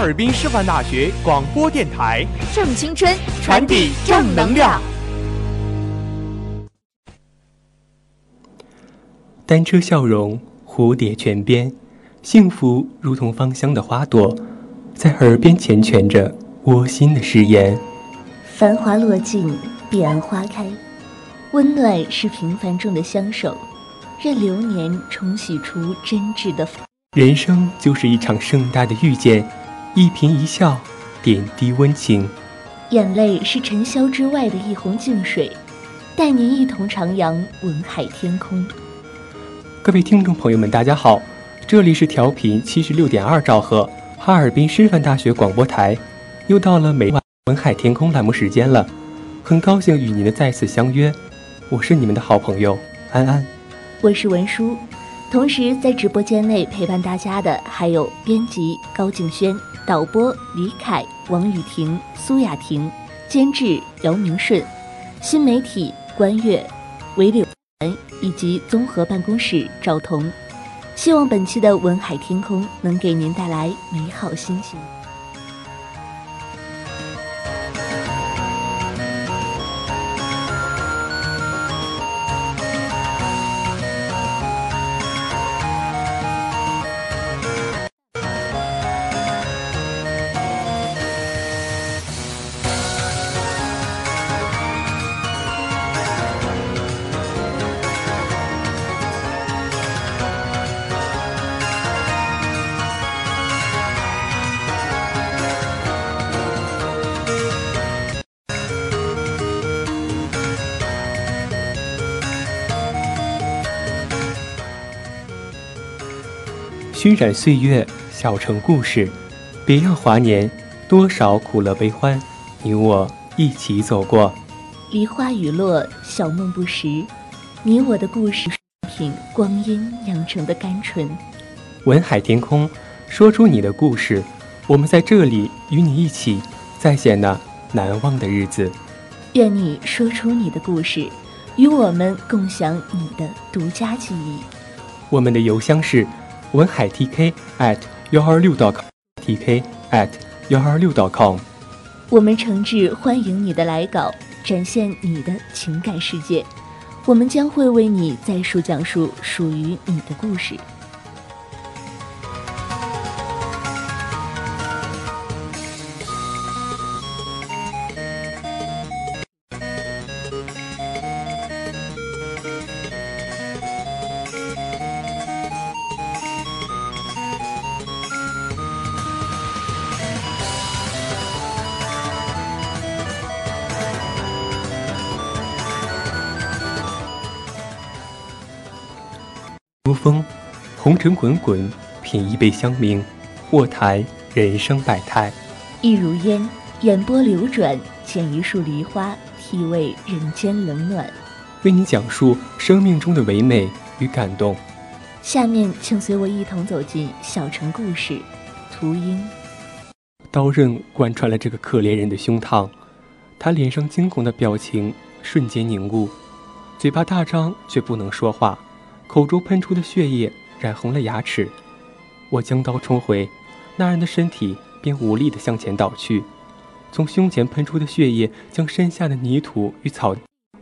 哈尔滨师范大学广播电台，正青春，传递正能量。单车笑容，蝴蝶泉边，幸福如同芳香的花朵，在耳边缱绻着窝心的誓言。繁华落尽，彼岸花开，温暖是平凡中的相守，任流年重洗出真挚的。人生就是一场盛大的遇见，一颦一笑，点滴温情。眼泪是尘嚣之外的一泓净水，带您一同徜徉文海天空。各位听众朋友们，大家好，这里是调频七十六点二兆赫哈尔滨师范大学广播台，又到了每晚文海天空栏目时间了，很高兴与您的再次相约，我是你们的好朋友安安，我是文书，同时在直播间内陪伴大家的还有编辑高静轩、导播李凯、王雨婷、苏雅婷、监制姚明顺、新媒体关悦、韦柳文。以及综合办公室赵彤，希望本期的文海天空能给您带来美好心情。染岁月，小城故事。别样华年，多少苦乐悲欢，你我一起走过。梨花雨落，小梦不识。你我的故事，品光阴酿成的甘醇。文海天空，说出你的故事。我们在这里与你一起再现那难忘的日子。愿你说出你的故事，与我们共享你的独家记忆。我们的邮箱是。文海 TK at 幺二六 .com，TK at 幺二六 .com。我们诚挚欢迎你的来稿，展现你的情感世界。我们将会为你再述讲述属于你的故事。红尘滚滚，品一杯香茗，卧谈人生百态。一如烟，眼波流转，剪一束梨花，体味人间冷暖，为你讲述生命中的唯美与感动。下面，请随我一同走进小城故事。秃鹰，刀刃贯穿了这个可怜人的胸膛，他脸上惊恐的表情瞬间凝固，嘴巴大张却不能说话，口中喷出的血液染红了牙齿。我将刀冲回，那人的身体便无力的向前倒去，从胸前喷出的血液将身下的泥土与草。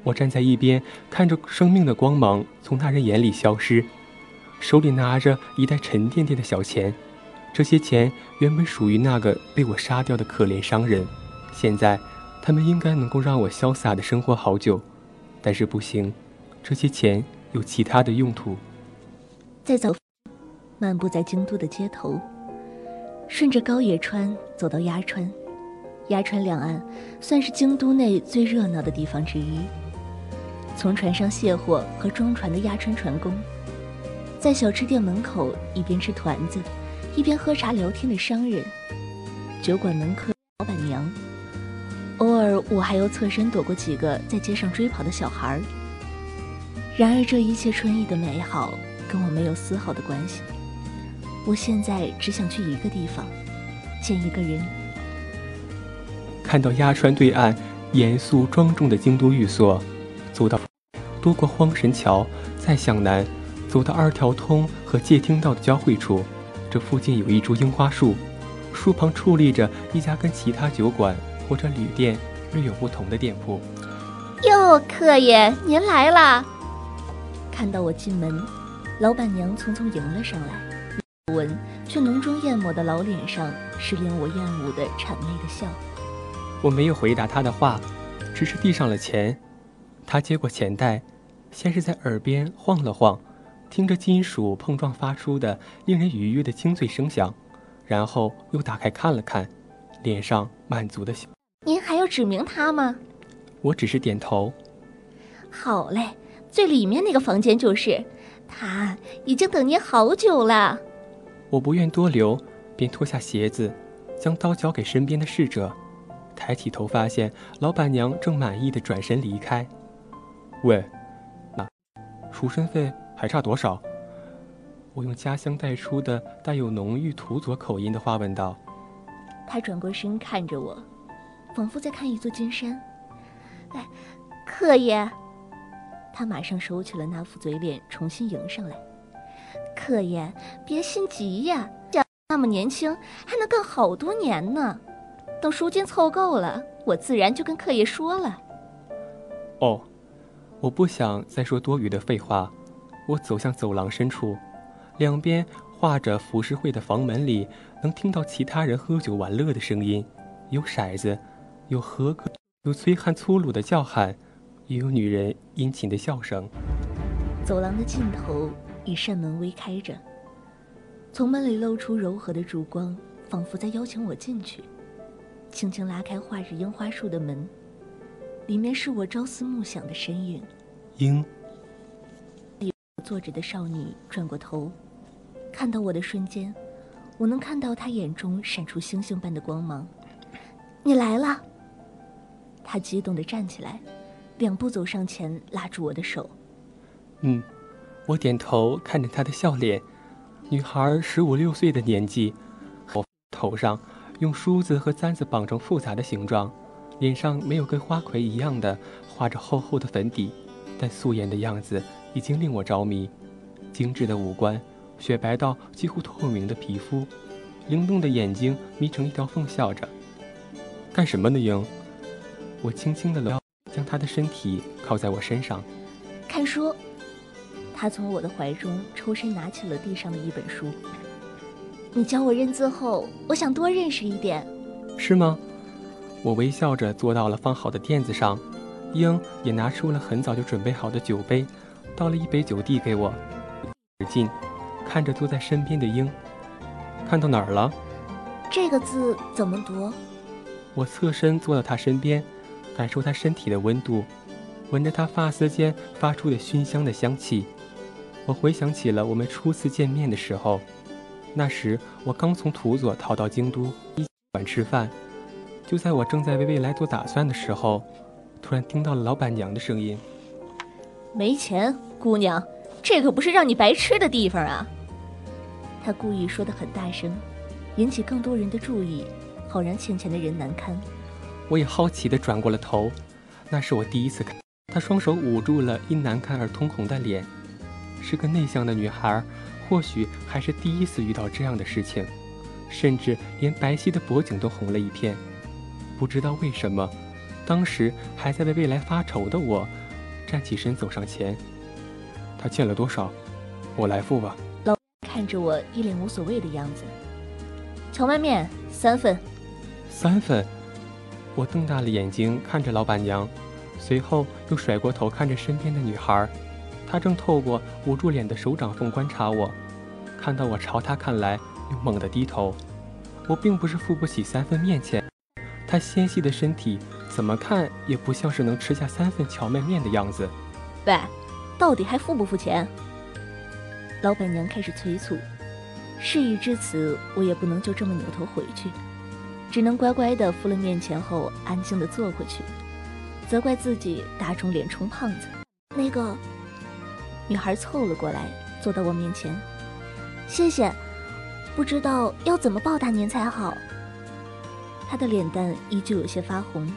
我站在一边，看着生命的光芒从那人眼里消失。手里拿着一袋沉甸甸的小钱，这些钱原本属于那个被我杀掉的可怜商人，现在他们应该能够让我潇洒的生活好久，但是不行，这些钱有其他的用途。再走，漫步在京都的街头，顺着高野川走到鸭川，鸭川两岸算是京都内最热闹的地方之一。从船上卸货和装船的鸭川船工。在小吃店门口一边吃团子，一边喝茶聊天的商人，酒馆门客老板娘，偶尔我还要侧身躲过几个在街上追跑的小孩儿。然而这一切春意的美好跟我没有丝毫的关系。我现在只想去一个地方，见一个人。看到鸭川对岸严肃庄重的京都寓所，走到，多过荒神桥，再向南。走到二条通和借听道的交汇处，这附近有一株樱花树，树旁矗立着一家跟其他酒馆或者旅店略有不同的店铺。哟，客爷，您来啦！看到我进门，老板娘匆匆迎了上来，闻却浓妆艳抹的老脸上是令我厌恶的谄媚的笑。我没有回答他的话，只是递上了钱。他接过钱袋，先是在耳边晃了晃。听着金属碰撞发出的令人愉悦的清脆声响，然后又打开看了看，脸上满足的笑。您还要指明他吗？我只是点头。好嘞，最里面那个房间就是，他已经等您好久了。我不愿多留，便脱下鞋子，将刀交给身边的侍者，抬起头发现老板娘正满意的转身离开。喂，那，赎身费？还差多少？我用家乡带出的带有浓郁土佐口音的话问道。他转过身看着我，仿佛在看一座金山。哎，客爷。他马上收起了那副嘴脸，重新迎上来。客爷，别心急呀，那么年轻，还能干好多年呢。等赎金凑够了，我自然就跟客爷说了。哦，我不想再说多余的废话。我走向走廊深处，两边画着浮世绘的房门里，能听到其他人喝酒玩乐的声音，有骰子，有和歌，有催汗粗鲁的叫喊，也有女人殷勤的笑声。走廊的尽头，一扇门微开着，从门里露出柔和的烛光，仿佛在邀请我进去。轻轻拉开画着樱花树的门，里面是我朝思暮想的身影。樱。坐着的少女转过头，看到我的瞬间，我能看到她眼中闪出星星般的光芒。你来了！她激动地站起来，两步走上前，拉住我的手。嗯，我点头看着她的笑脸。女孩十五六岁的年纪，头上用梳子和簪子绑成复杂的形状，脸上没有跟花魁一样的画着厚厚的粉底，但素颜的样子。已经令我着迷，精致的五官，雪白到几乎透明的皮肤，灵动的眼睛眯成一条缝，笑着。干什么呢，英？我轻轻的搂，将他的身体靠在我身上。看书。他从我的怀中抽身拿起了地上的一本书。你教我认字后，我想多认识一点。是吗？我微笑着坐到了放好的垫子上，英也拿出了很早就准备好的酒杯。倒了一杯酒递给我，使劲看着坐在身边的英，看到哪儿了？这个字怎么读？我侧身坐到他身边，感受他身体的温度，闻着他发丝间发出的熏香的香气。我回想起了我们初次见面的时候，那时我刚从土佐逃到京都，一馆吃饭。就在我正在为未来做打算的时候，突然听到了老板娘的声音：“没钱，姑娘，这可不是让你白吃的地方啊！”他故意说的很大声，引起更多人的注意，好让欠钱的人难堪。我也好奇地转过了头，那是我第一次看。她双手捂住了因难看而通红的脸，是个内向的女孩，或许还是第一次遇到这样的事情，甚至连白皙的脖颈都红了一片。不知道为什么，当时还在为未来发愁的我，站起身走上前。他欠了多少？我来付吧。老看着我一脸无所谓的样子。荞麦面三份。三份。我瞪大了眼睛看着老板娘。随后又甩过头看着身边的女孩，她正透过捂住脸的手掌缝观察我，看到我朝她看来，又猛地低头。我并不是付不起三份面钱，她纤细的身体怎么看也不像是能吃下三份荞麦面的样子。喂，到底还付不付钱？老板娘开始催促。事已至此，我也不能就这么扭头回去，只能乖乖的付了面前后，安静的坐回去。责怪自己打肿脸充胖子。那个女孩凑了过来，坐到我面前。谢谢，不知道要怎么报答您才好。她的脸蛋依旧有些发红，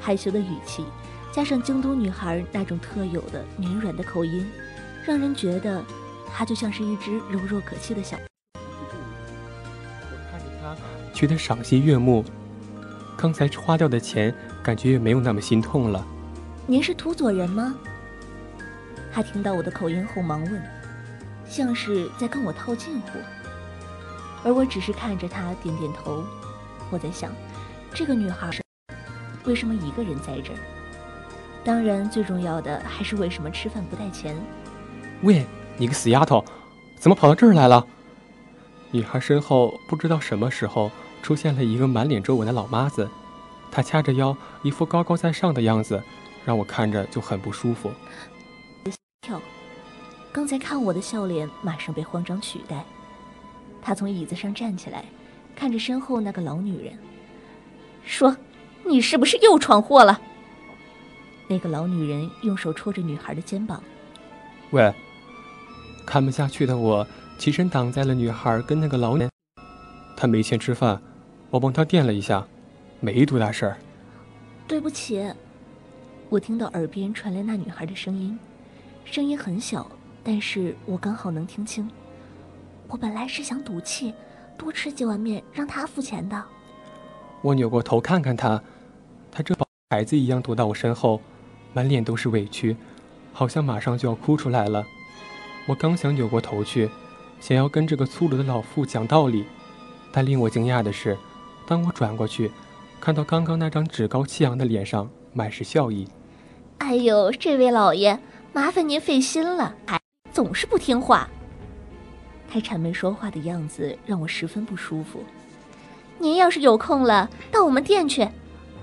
害羞的语气加上京都女孩那种特有的绵软的口音，让人觉得她就像是一只柔弱可欺的小。觉得赏心悦目。刚才花掉的钱。感觉也没有那么心痛了。您是土佐人吗？他听到我的口音后忙问，像是在跟我套近乎。而我只是看着他点点头。我在想，这个女孩为什么一个人在这儿？当然，最重要的还是为什么吃饭不带钱。喂，你个死丫头，怎么跑到这儿来了？女孩身后不知道什么时候出现了一个满脸皱纹的老妈子。她掐着腰，一副高高在上的样子，让我看着就很不舒服。跳，刚才看我的笑脸马上被慌张取代。他从椅子上站起来，看着身后那个老女人，说：“你是不是又闯祸了？”那个老女人用手戳着女孩的肩膀。喂，看不下去的我起身挡在了女孩跟那个老人。她没钱吃饭，我帮他垫了一下。没多大事儿。对不起，我听到耳边传来那女孩的声音，声音很小，但是我刚好能听清。我本来是想赌气，多吃几碗面让他付钱的。我扭过头看看他，他这宝孩子一样躲到我身后，满脸都是委屈，好像马上就要哭出来了。我刚想扭过头去，想要跟这个粗鲁的老妇讲道理，但令我惊讶的是，当我转过去。看到刚刚那张趾高气扬的脸上满是笑意，哎呦，这位老爷，麻烦您费心了，还总是不听话。他谄媚说话的样子让我十分不舒服。您要是有空了，到我们店去，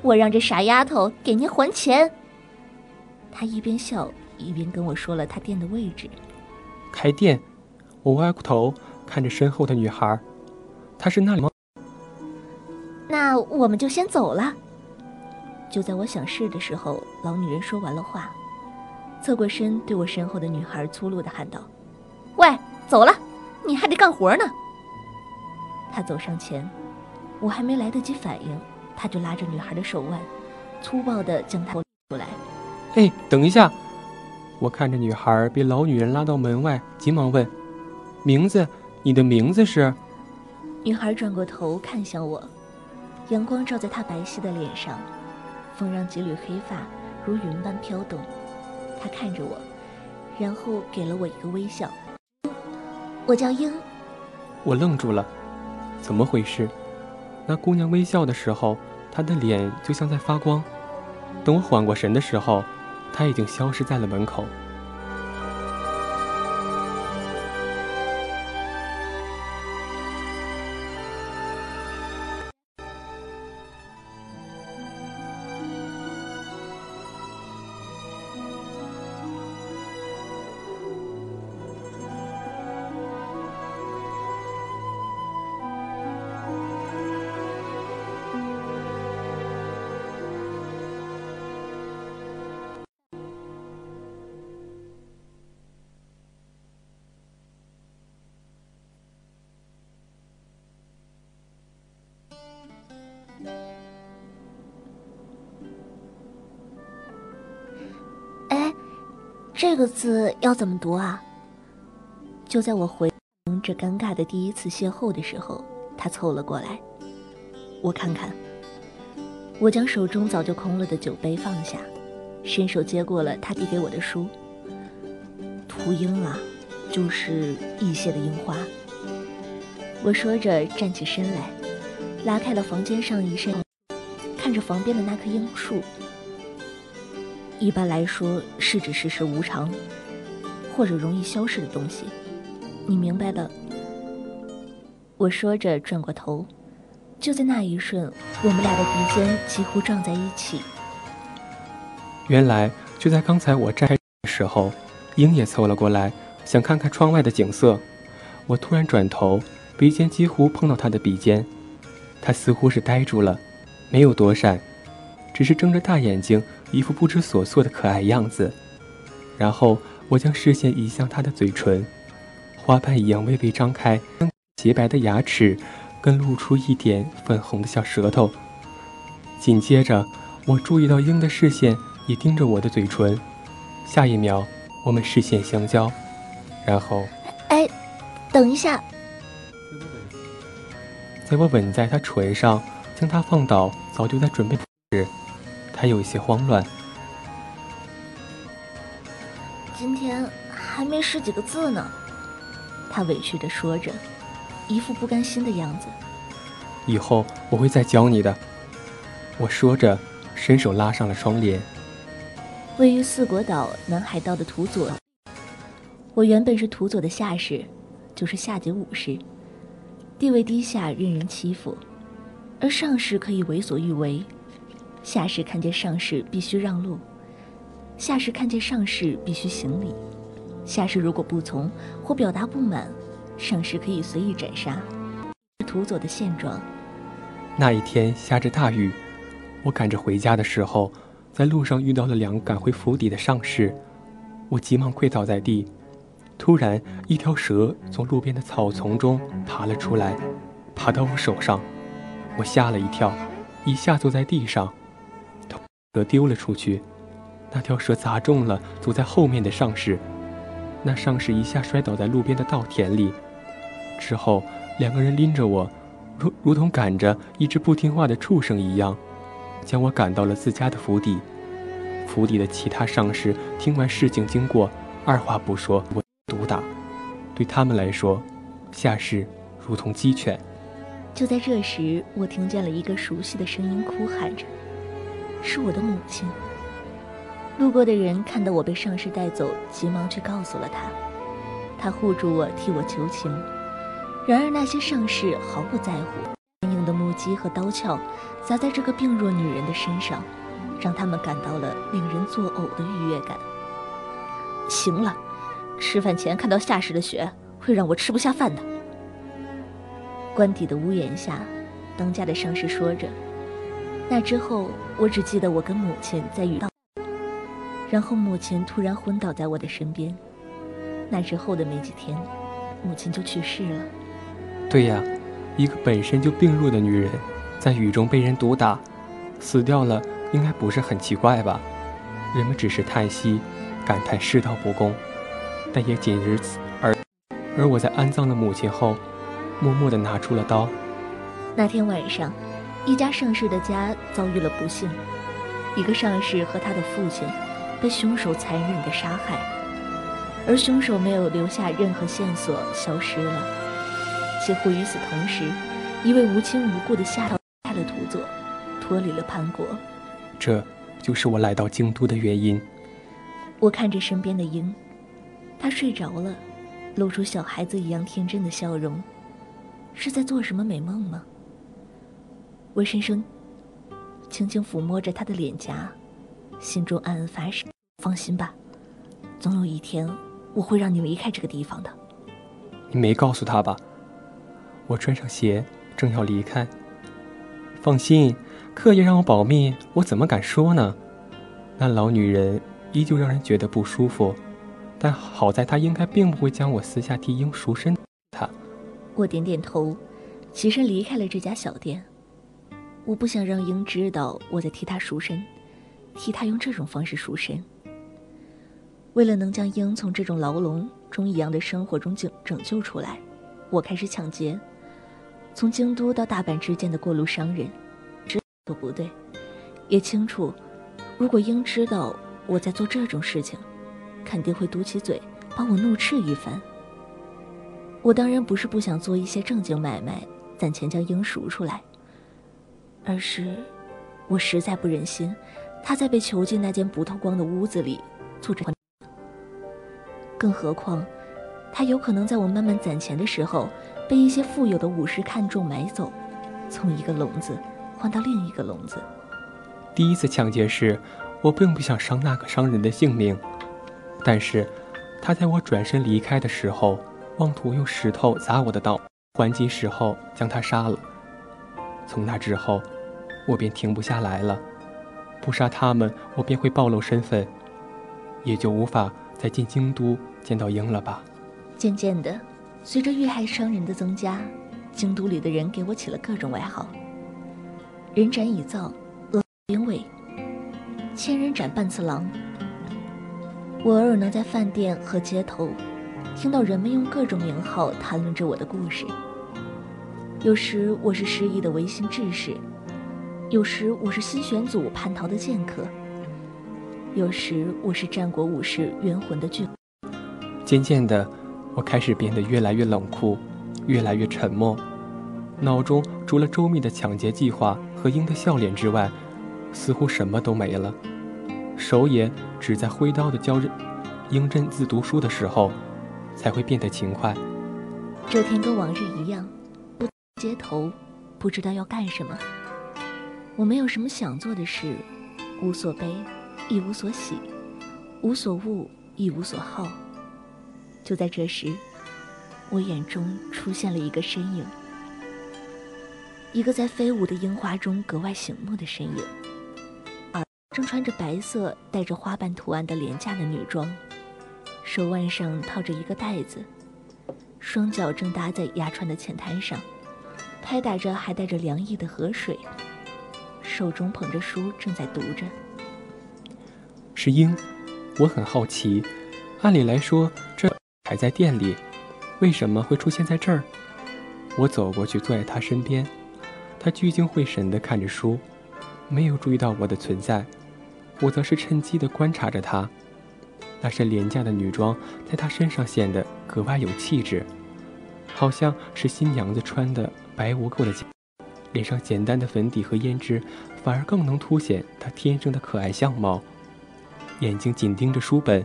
我让这傻丫头给您还钱。他一边笑一边跟我说了他店的位置。开店？我歪过头看着身后的女孩，她是那里吗？那我们就先走了。就在我想是的时候，老女人说完了话，侧过身对我身后的女孩粗鲁的喊道：“喂，走了，你还得干活呢。”她走上前，我还没来得及反应，她就拉着女孩的手腕，粗暴的将她拖出来。哎，等一下！我看着女孩被老女人拉到门外，急忙问：“名字？你的名字是？”女孩转过头看向我。阳光照在她白皙的脸上，风让几缕黑发如云般飘动。她看着我，然后给了我一个微笑。我叫英。我愣住了，怎么回事？那姑娘微笑的时候，她的脸就像在发光。等我缓过神的时候，她已经消失在了门口。这个字要怎么读啊？就在我回这尴尬的第一次邂逅的时候，他凑了过来。我看看。我将手中早就空了的酒杯放下，伸手接过了他递给我的书。秃鹰啊，就是异谢的樱花。我说着站起身来，拉开了房间上一扇，看着房边的那棵樱树。一般来说，是指世事无常，或者容易消逝的东西。你明白了？我说着转过头。就在那一瞬，我们俩的鼻尖几乎撞在一起。原来就在刚才我站的时候，鹰也凑了过来，想看看窗外的景色。我突然转头，鼻尖几乎碰到他的鼻尖，他似乎是呆住了，没有躲闪，只是睁着大眼睛，一副不知所措的可爱样子。然后我将视线移向他的嘴唇，花瓣一样微微张开，洁白的牙齿。跟露出一点粉红的小舌头。紧接着，我注意到鹰的视线也盯着我的嘴唇。下一秒，我们视线相交，然后，哎，等一下！在我吻在他唇上，将他放倒，早就在准备时，他有一些慌乱。今天还没识几个字呢，他委屈的说着。一副不甘心的样子。以后我会再教你的。我说着，伸手拉上了窗帘。位于四国岛南海道的土佐，我原本是土佐的下士，就是下级武士，地位低下，任人欺负，而上士可以为所欲为。下士看见上士必须让路，下士看见上士必须行礼，下士如果不从或表达不满。上士可以随意斩杀，土佐的现状。那一天下着大雨，我赶着回家的时候，在路上遇到了两个赶回府邸的上士，我急忙跪倒在地。突然，一条蛇从路边的草丛中爬了出来，爬到我手上，我吓了一跳，一下坐在地上，蛇丢了出去，那条蛇砸中了走在后面的上士，那上士一下摔倒在路边的稻田里。之后，两个人拎着我，如如同赶着一只不听话的畜生一样，将我赶到了自家的府邸。府邸的其他上士听完事情经过，二话不说，我毒打。对他们来说，下士如同鸡犬。就在这时，我听见了一个熟悉的声音，哭喊着：“是我的母亲。”路过的人看到我被上士带走，急忙去告诉了他。他护住我，替我求情。然而那些上士毫不在乎，坚硬的木屐和刀鞘砸在这个病弱女人的身上，让他们感到了令人作呕的愉悦感。行了，吃饭前看到下士的血，会让我吃不下饭的。官邸的屋檐下，当家的上士说着。那之后，我只记得我跟母亲在雨道，然后母亲突然昏倒在我的身边。那之后的没几天，母亲就去世了。对呀，一个本身就病弱的女人，在雨中被人毒打，死掉了，应该不是很奇怪吧？人们只是叹息，感叹世道不公，但也仅如此。而而我在安葬了母亲后，默默地拿出了刀。那天晚上，一家上士的家遭遇了不幸，一个上士和他的父亲被凶手残忍的杀害，而凶手没有留下任何线索，消失了。几乎与此同时，一位无亲无故的下逃开了土佐，脱离了潘国。这就是我来到京都的原因。我看着身边的鹰，他睡着了，露出小孩子一样天真的笑容，是在做什么美梦吗？我深深、轻轻抚摸着他的脸颊，心中暗暗发誓：放心吧，总有一天我会让你离开这个地方的。你没告诉他吧？我穿上鞋，正要离开。放心，刻意让我保密，我怎么敢说呢？那老女人依旧让人觉得不舒服，但好在她应该并不会将我私下替英赎身。她，我点点头，起身离开了这家小店。我不想让鹰知道我在替他赎身，替他用这种方式赎身。为了能将鹰从这种牢笼中一样的生活中拯拯救出来，我开始抢劫。从京都到大阪之间的过路商人，知道不对，也清楚，如果鹰知道我在做这种事情，肯定会嘟起嘴把我怒斥一番。我当然不是不想做一些正经买卖，攒钱将鹰赎出来，而是，我实在不忍心他在被囚禁那间不透光的屋子里做着。更何况，他有可能在我慢慢攒钱的时候，被一些富有的武士看中买走，从一个笼子换到另一个笼子。第一次抢劫时，我并不想伤那个商人的性命，但是，他在我转身离开的时候，妄图用石头砸我的刀，还击时候将他杀了。从那之后，我便停不下来了，不杀他们，我便会暴露身份，也就无法。再进京都见到鹰了吧？渐渐的，随着遇害伤人的增加，京都里的人给我起了各种外号：人斩乙造、恶兵卫、千人斩半次郎。我偶尔能在饭店和街头，听到人们用各种名号谈论着我的故事。有时我是失意的维新志士，有时我是新选组叛逃的剑客。有时我是战国武士冤魂的巨。渐渐的，我开始变得越来越冷酷，越来越沉默。脑中除了周密的抢劫计划和鹰的笑脸之外，似乎什么都没了。手也只在挥刀的教鹰认字读书的时候，才会变得勤快。这天跟往日一样，不街头，不知道要干什么。我没有什么想做的事，无所悲。亦无所喜，无所恶，亦无所好。就在这时，我眼中出现了一个身影，一个在飞舞的樱花中格外醒目的身影，而正穿着白色带着花瓣图案的廉价的女装，手腕上套着一个袋子，双脚正搭在压川的浅滩上，拍打着还带着凉意的河水，手中捧着书正在读着。是鹰，我很好奇。按理来说，这还在店里，为什么会出现在这儿？我走过去，坐在他身边。他聚精会神地看着书，没有注意到我的存在。我则是趁机地观察着他。那身廉价的女装在他身上显得格外有气质，好像是新娘子穿的白无垢的。脸上简单的粉底和胭脂，反而更能凸显她天生的可爱相貌。眼睛紧盯着书本，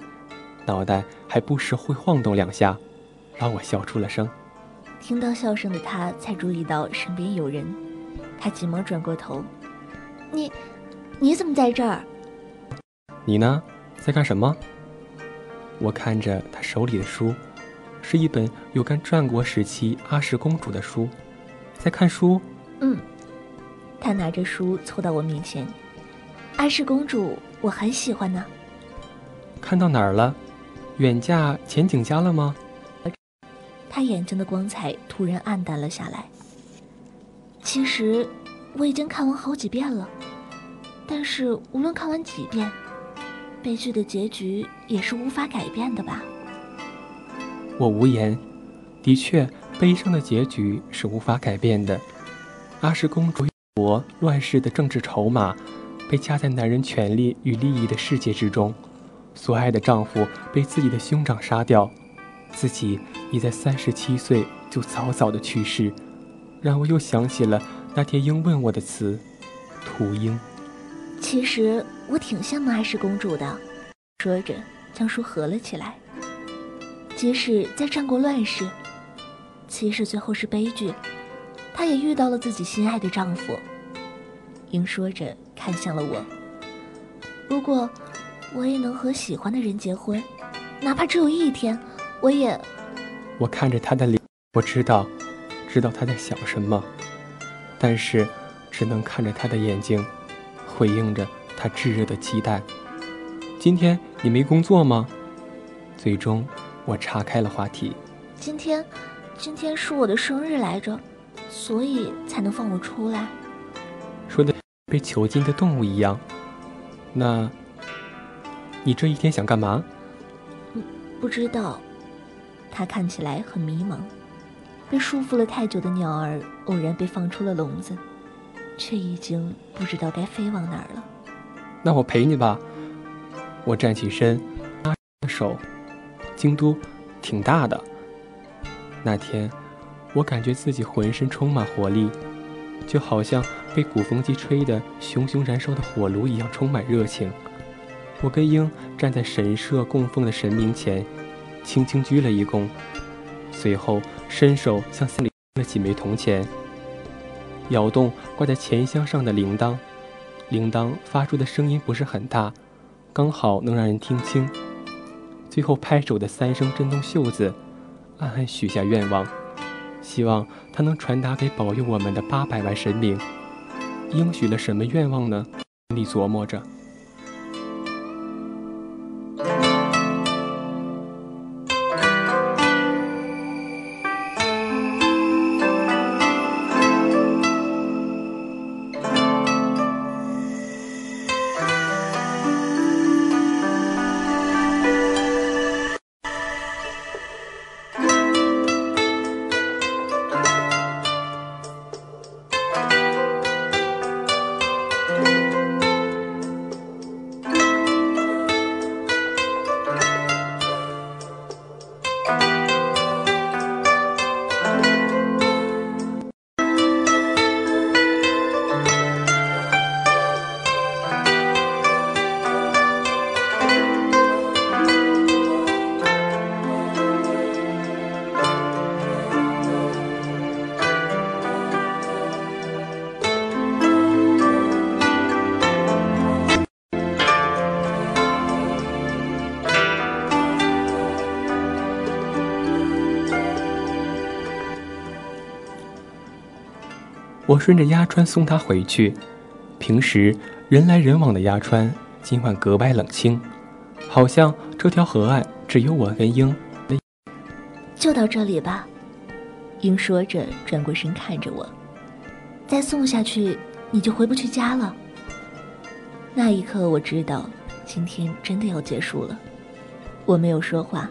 脑袋还不时会晃动两下，让我笑出了声。听到笑声的他，才注意到身边有人，他急忙转过头：“你，你怎么在这儿？你呢，在干什么？”我看着他手里的书，是一本有关战国时期阿氏公主的书，在看书。嗯，他拿着书凑到我面前：“阿氏公主，我很喜欢呢。”看到哪儿了？远嫁前景家了吗？他眼睛的光彩突然暗淡了下来。其实我已经看完好几遍了，但是无论看完几遍，悲剧的结局也是无法改变的吧？我无言。的确，悲伤的结局是无法改变的。阿氏公主国乱世的政治筹码，被夹在男人权力与利益的世界之中。所爱的丈夫被自己的兄长杀掉，自己已在三十七岁就早早的去世，让我又想起了那天鹰问我的词：“屠鹰。”其实我挺羡慕阿氏公主的。说着，将书合了起来。即使在战国乱世，即使最后是悲剧，她也遇到了自己心爱的丈夫。英说着，看向了我。如果。我也能和喜欢的人结婚，哪怕只有一天，我也。我看着他的脸，我知道，知道他在想什么，但是只能看着他的眼睛，回应着他炙热的期待。今天你没工作吗？最终，我岔开了话题。今天，今天是我的生日来着，所以才能放我出来。说的被囚禁的动物一样。那。你这一天想干嘛？不知道。他看起来很迷茫，被束缚了太久的鸟儿偶然被放出了笼子，却已经不知道该飞往哪儿了。那我陪你吧。我站起身，拉手。京都挺大的。那天，我感觉自己浑身充满活力，就好像被鼓风机吹得熊熊燃烧的火炉一样，充满热情。我跟鹰站在神社供奉的神明前，轻轻鞠了一躬，随后伸手向寺里了几枚铜钱，摇动挂在钱箱上的铃铛，铃铛发出的声音不是很大，刚好能让人听清。最后拍手的三声震动袖子，暗暗许下愿望，希望他能传达给保佑我们的八百万神明。应许了什么愿望呢？心里琢磨着。顺着鸭川送他回去。平时人来人往的鸭川，今晚格外冷清，好像这条河岸只有我跟鹰。就到这里吧，鹰说着，转过身看着我。再送下去，你就回不去家了。那一刻，我知道今天真的要结束了。我没有说话，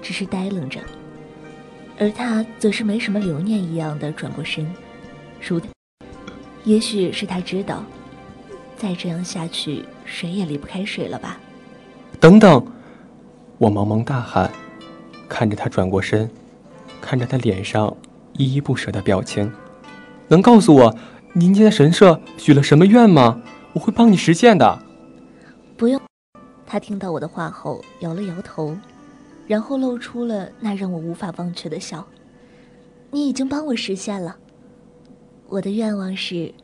只是呆愣着，而他则是没什么留念一样的转过身，如。也许是他知道，再这样下去，谁也离不开谁了吧。等等，我茫茫大喊，看着他转过身，看着他脸上依依不舍的表情，能告诉我您家的神社许了什么愿吗？我会帮你实现的。不用。他听到我的话后摇了摇头，然后露出了那让我无法忘却的笑。你已经帮我实现了。我的愿望是，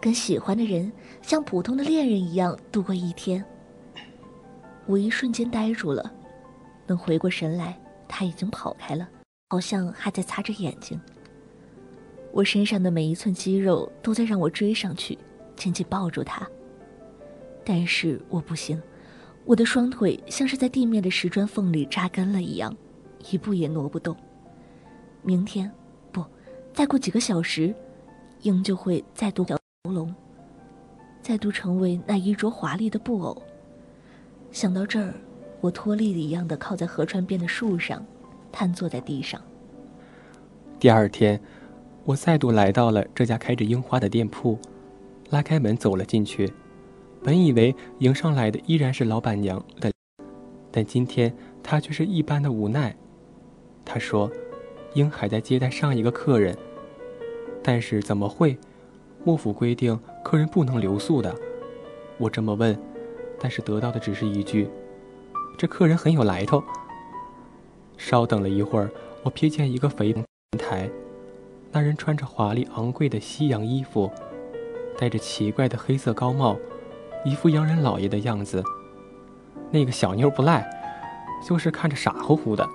跟喜欢的人像普通的恋人一样度过一天。我一瞬间呆住了，等回过神来，他已经跑开了，好像还在擦着眼睛。我身上的每一寸肌肉都在让我追上去，紧紧抱住他。但是我不行，我的双腿像是在地面的石砖缝里扎根了一样，一步也挪不动。明天，不，再过几个小时。鹰就会再度条龙，再度成为那衣着华丽的布偶。想到这儿，我脱力一样的靠在河川边的树上，瘫坐在地上。第二天，我再度来到了这家开着樱花的店铺，拉开门走了进去。本以为迎上来的依然是老板娘的，但今天她却是一般的无奈。她说：“鹰还在接待上一个客人。”但是怎么会？幕府规定客人不能留宿的。我这么问，但是得到的只是一句：“这客人很有来头。”稍等了一会儿，我瞥见一个肥台，那人穿着华丽昂贵的西洋衣服，戴着奇怪的黑色高帽，一副洋人老爷的样子。那个小妞不赖，就是看着傻乎乎的。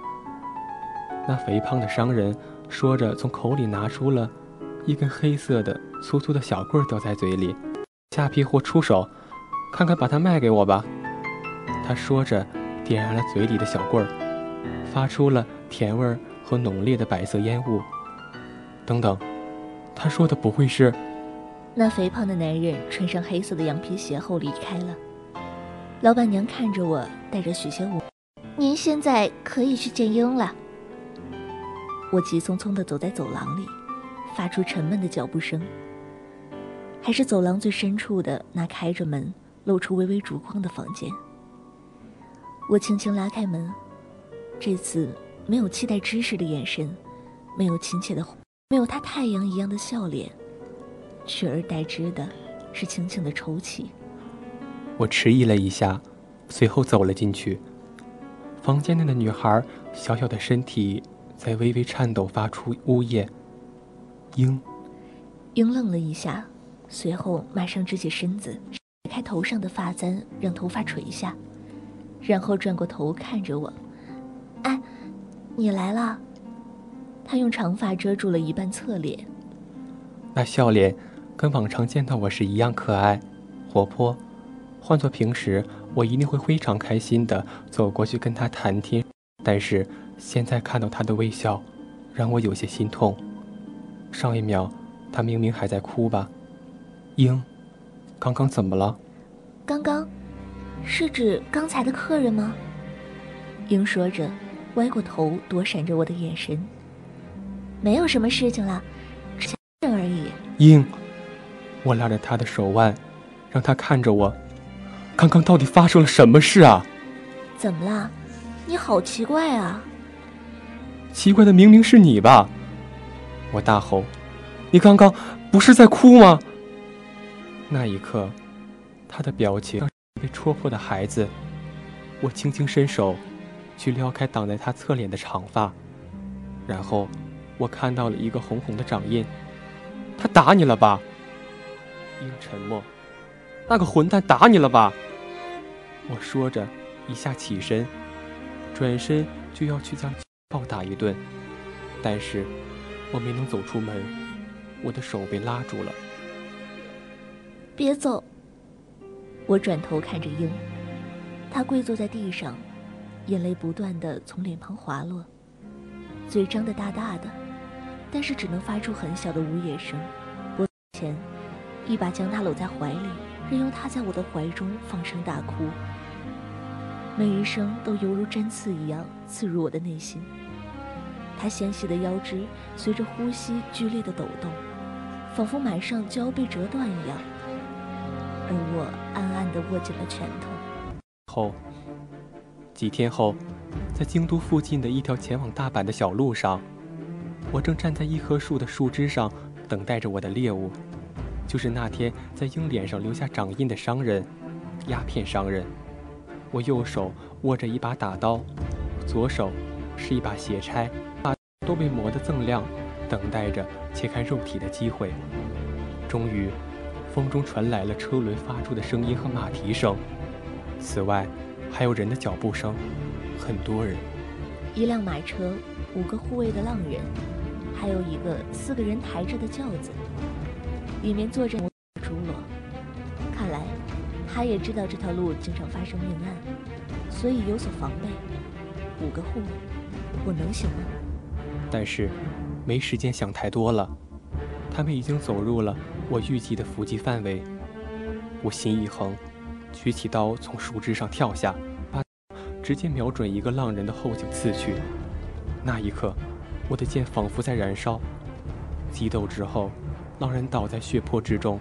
那肥胖的商人说着，从口里拿出了。一根黑色的粗粗的小棍叼在嘴里，下批货出手，看看把它卖给我吧。他说着，点燃了嘴里的小棍儿，发出了甜味儿和浓烈的白色烟雾。等等，他说的不会是……那肥胖的男人穿上黑色的羊皮鞋后离开了。老板娘看着我，带着许仙武，您现在可以去见鹰了。我急匆匆地走在走廊里，发出沉闷的脚步声。还是走廊最深处的那开着门、露出微微烛光的房间。我轻轻拉开门，这次没有期待知识的眼神，没有亲切的，没有他太阳一样的笑脸，取而代之的是轻轻的抽泣。我迟疑了一下，随后走了进去。房间内的女孩小小的身体在微微颤抖，发出呜咽。鹰，鹰愣了一下。随后，马上直起身子，甩开头上的发簪，让头发垂下，然后转过头看着我：“哎，你来了。”他用长发遮住了一半侧脸，那笑脸跟往常见到我时一样可爱、活泼。换做平时，我一定会非常开心的走过去跟他谈天，但是现在看到他的微笑，让我有些心痛。上一秒，他明明还在哭吧？英，刚刚怎么了？刚刚，是指刚才的客人吗？英说着，歪过头躲闪着我的眼神。没有什么事情了，只人而已。英，我拉着他的手腕，让他看着我。刚刚到底发生了什么事啊？怎么了？你好奇怪啊！奇怪的明明是你吧？我大吼：“你刚刚不是在哭吗？”那一刻，他的表情像被戳破的孩子。我轻轻伸手，去撩开挡在他侧脸的长发，然后我看到了一个红红的掌印。他打你了吧？鹰沉默。那个混蛋打你了吧？我说着，一下起身，转身就要去将暴打一顿，但是我没能走出门，我的手被拉住了。别走！我转头看着鹰，他跪坐在地上，眼泪不断的从脸庞滑落，嘴张得大大的，但是只能发出很小的呜咽声。我前，一把将他搂在怀里，任由他在我的怀中放声大哭，每一声都犹如针刺一样刺入我的内心。他纤细的腰肢随着呼吸剧烈的抖动，仿佛马上就要被折断一样。而我暗暗地握紧了拳头。后几天后，在京都附近的一条前往大阪的小路上，我正站在一棵树的树枝上，等待着我的猎物，就是那天在鹰脸上留下掌印的商人——鸦片商人。我右手握着一把打刀，左手是一把斜钗，都被磨得锃亮，等待着切开肉体的机会。终于。风中传来了车轮发出的声音和马蹄声，此外，还有人的脚步声，很多人。一辆马车，五个护卫的浪人，还有一个四个人抬着的轿子，里面坐着朱罗。看来，他也知道这条路经常发生命案，所以有所防备。五个护卫，我能行吗？但是，没时间想太多了，他们已经走入了。我预计的伏击范围，我心一横，举起刀从树枝上跳下，把直接瞄准一个浪人的后颈刺去。那一刻，我的剑仿佛在燃烧。激斗之后，浪人倒在血泊之中，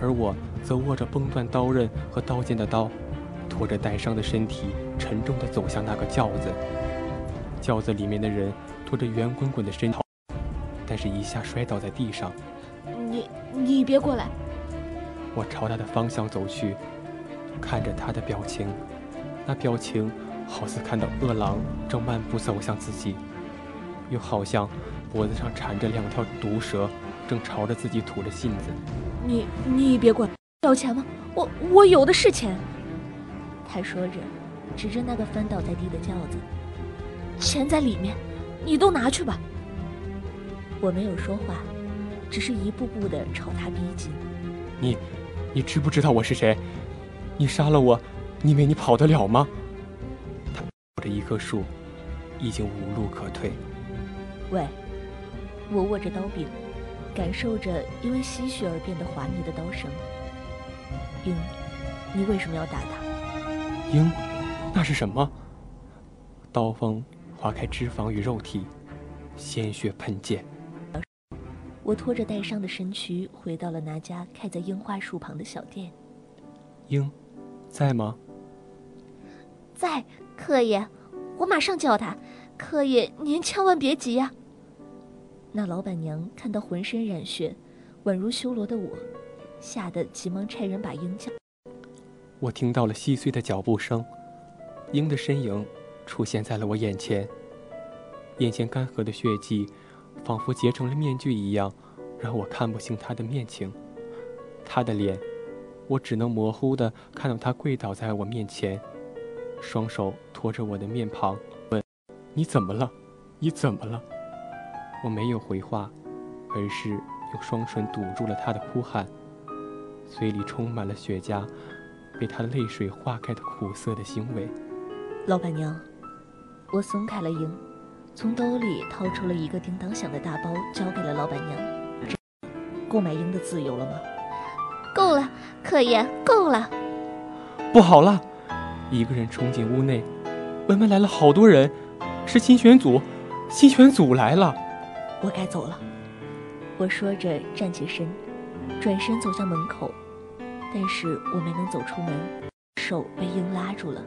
而我则握着崩断刀刃和刀尖的刀，拖着带伤的身体，沉重地走向那个轿子。轿子里面的人拖着圆滚滚的身头，但是一下摔倒在地上。你你别过来！我朝他的方向走去，看着他的表情，那表情好似看到饿狼正漫步走向自己，又好像脖子上缠着两条毒蛇，正朝着自己吐着信子。你你别过来！要钱吗？我我有的是钱。他说着，指着那个翻倒在地的轿子，钱在里面，你都拿去吧。我没有说话。只是一步步的朝他逼近。你，你知不知道我是谁？你杀了我，你以为你跑得了吗？他握着一棵树，已经无路可退。喂，我握着刀柄，感受着因为吸血而变得滑腻的刀声。鹰，你为什么要打他？鹰，那是什么？刀锋划开脂肪与肉体，鲜血喷溅。我拖着带伤的身躯回到了那家开在樱花树旁的小店。樱，在吗？在，客爷，我马上叫他。客爷，您千万别急呀。那老板娘看到浑身染血、宛如修罗的我，吓得急忙差人把鹰叫。我听到了细碎的脚步声，鹰的身影出现在了我眼前。眼前干涸的血迹，仿佛结成了面具一样，让我看不清他的面情。他的脸，我只能模糊地看到他跪倒在我面前，双手托着我的面庞。问你怎么了？你怎么了？我没有回话，而是用双唇堵住了他的哭喊，嘴里充满了雪茄被他的泪水化开的苦涩的腥味。老板娘，我松开了鹰，从兜里掏出了一个叮当响的大包，交给了老板娘。购买鹰的自由了吗？够了，可爷，够了。不好了！一个人冲进屋内，外面来了好多人。是新选组，新选组来了，我该走了。我说着站起身，转身走向门口，但是我没能走出门，手被鹰拉住了。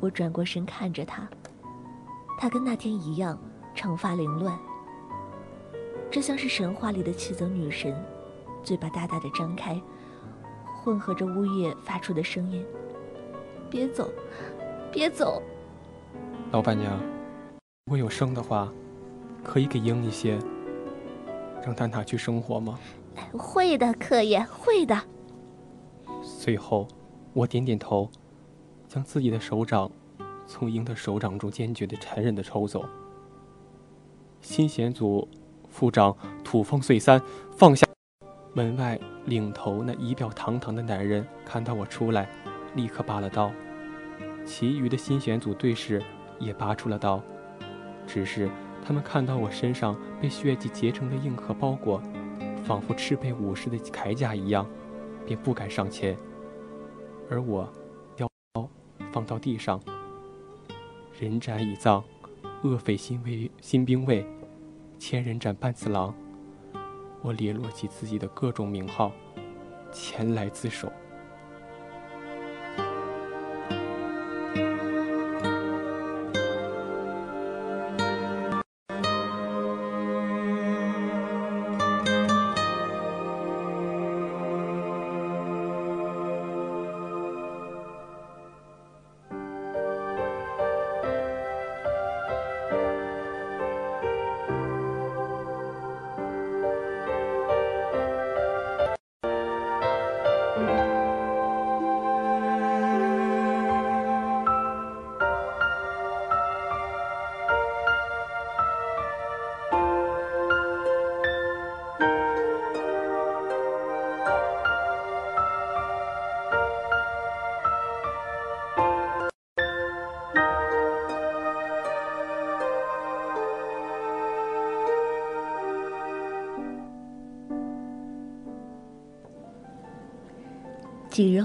我转过身看着他，他跟那天一样，长发凌乱，这像是神话里的七泽女神，嘴巴大大的张开，混合着呜咽发出的声音：“别走，别走。”老板娘，如果有生的话，可以给鹰一些，让他拿去生活吗？会的，可爷，会的。最后，我点点头，将自己的手掌从鹰的手掌中坚决的、残忍的抽走。新选组副长土方岁三放下。门外领头那仪表堂堂的男人看到我出来，立刻拔了刀。其余的新选组队士。也拔出了刀，只是他们看到我身上被血迹结成的硬壳包裹，仿佛赤背武士的铠甲一样，便不敢上前。而我，放到地上。人斩已葬，恶匪新卫新兵卫，千人斩半次郎。我列落起自己的各种名号，前来自首。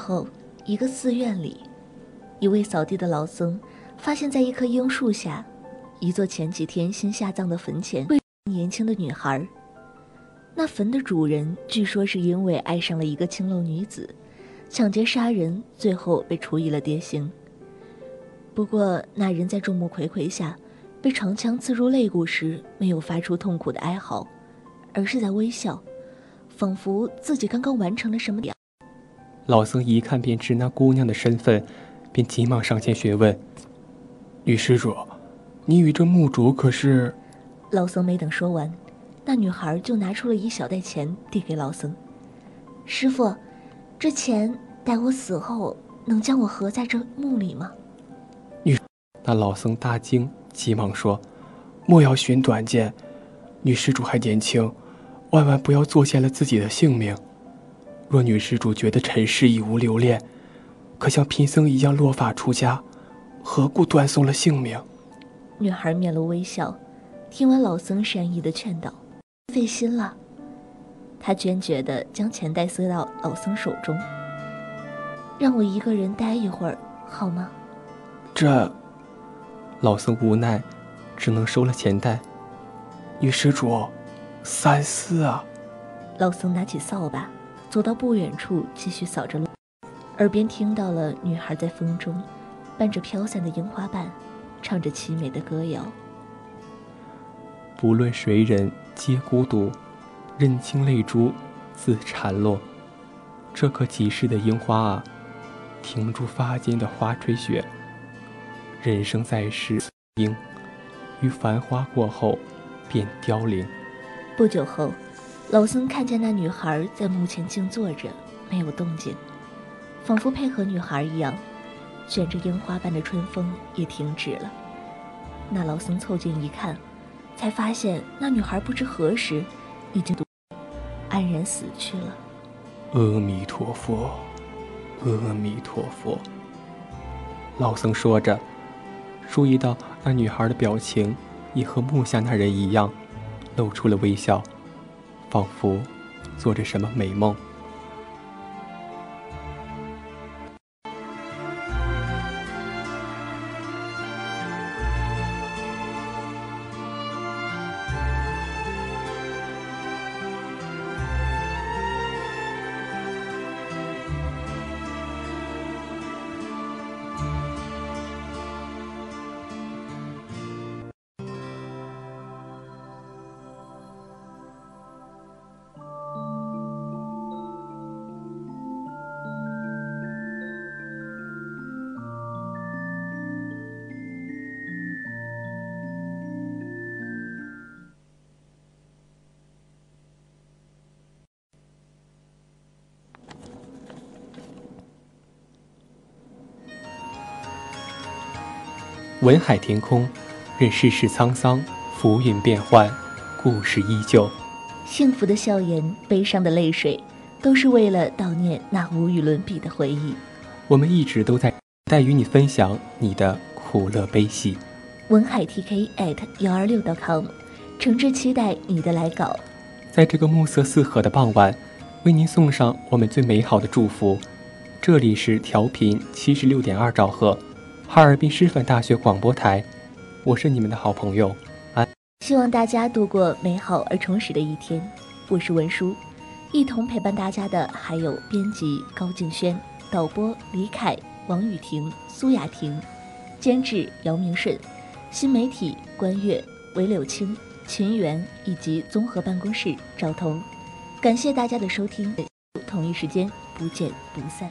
后，一个寺院里，一位扫地的老僧发现，在一棵樱树下，一座前几天新下葬的坟前，为年轻的女孩。那坟的主人据说是因为爱上了一个青楼女子，抢劫杀人，最后被处以了牒刑。不过，那人在众目睽睽下被长枪刺入肋骨时，没有发出痛苦的哀嚎，而是在微笑，仿佛自己刚刚完成了什么。老僧一看便知那姑娘的身份，便急忙上前询问：“女施主，你与这墓主可是？”老僧没等说完，那女孩就拿出了一小袋钱递给老僧：“师傅，这钱待我死后能将我合在这墓里吗？”女，那老僧大惊，急忙说：“莫要寻短见，女施主还年轻，万万不要作践了自己的性命。”若女施主觉得尘世已无留恋，可像贫僧一样落发出家，何故断送了性命？女孩面露微笑，听完老僧善意的劝导，费心了。她坚决地将钱袋塞到老僧手中，让我一个人待一会儿，好吗？这，老僧无奈，只能收了钱袋。女施主，三思啊！老僧拿起扫把，走到不远处，继续扫着路，耳边听到了女孩在风中，伴着飘散的樱花瓣，唱着凄美的歌谣。不论谁人，皆孤独，认清泪珠自缠落。这颗即逝的樱花啊，停住发间的花吹雪。人生在世，樱于繁花过后，便凋零。不久后，老僧看见那女孩在墓前静坐着，没有动静，仿佛配合女孩一样，卷着樱花般的春风也停止了。那老僧凑近一看，才发现那女孩不知何时已经安然死去了。阿弥陀佛，阿弥陀佛。老僧说着，注意到那女孩的表情也和木下那人一样，露出了微笑，仿佛做着什么美梦。文海天空，任世事沧桑，浮云变幻，故事依旧。幸福的笑颜，悲伤的泪水，都是为了悼念那无与伦比的回忆。我们一直都在在与你分享你的苦乐悲喜。文海 TK at 幺二六 .com，诚挚期待你的来稿。在这个暮色四合的傍晚，为您送上我们最美好的祝福。这里是调频七十六点二兆赫。哈尔滨师范大学广播台，我是你们的好朋友安。希望大家度过美好而充实的一天。我是文书，一同陪伴大家的还有编辑高静轩、导播李凯、王雨婷、苏雅婷，监制姚明顺，新媒体关悦、韦柳青、秦源以及综合办公室赵彤。感谢大家的收听，同一时间不见不散。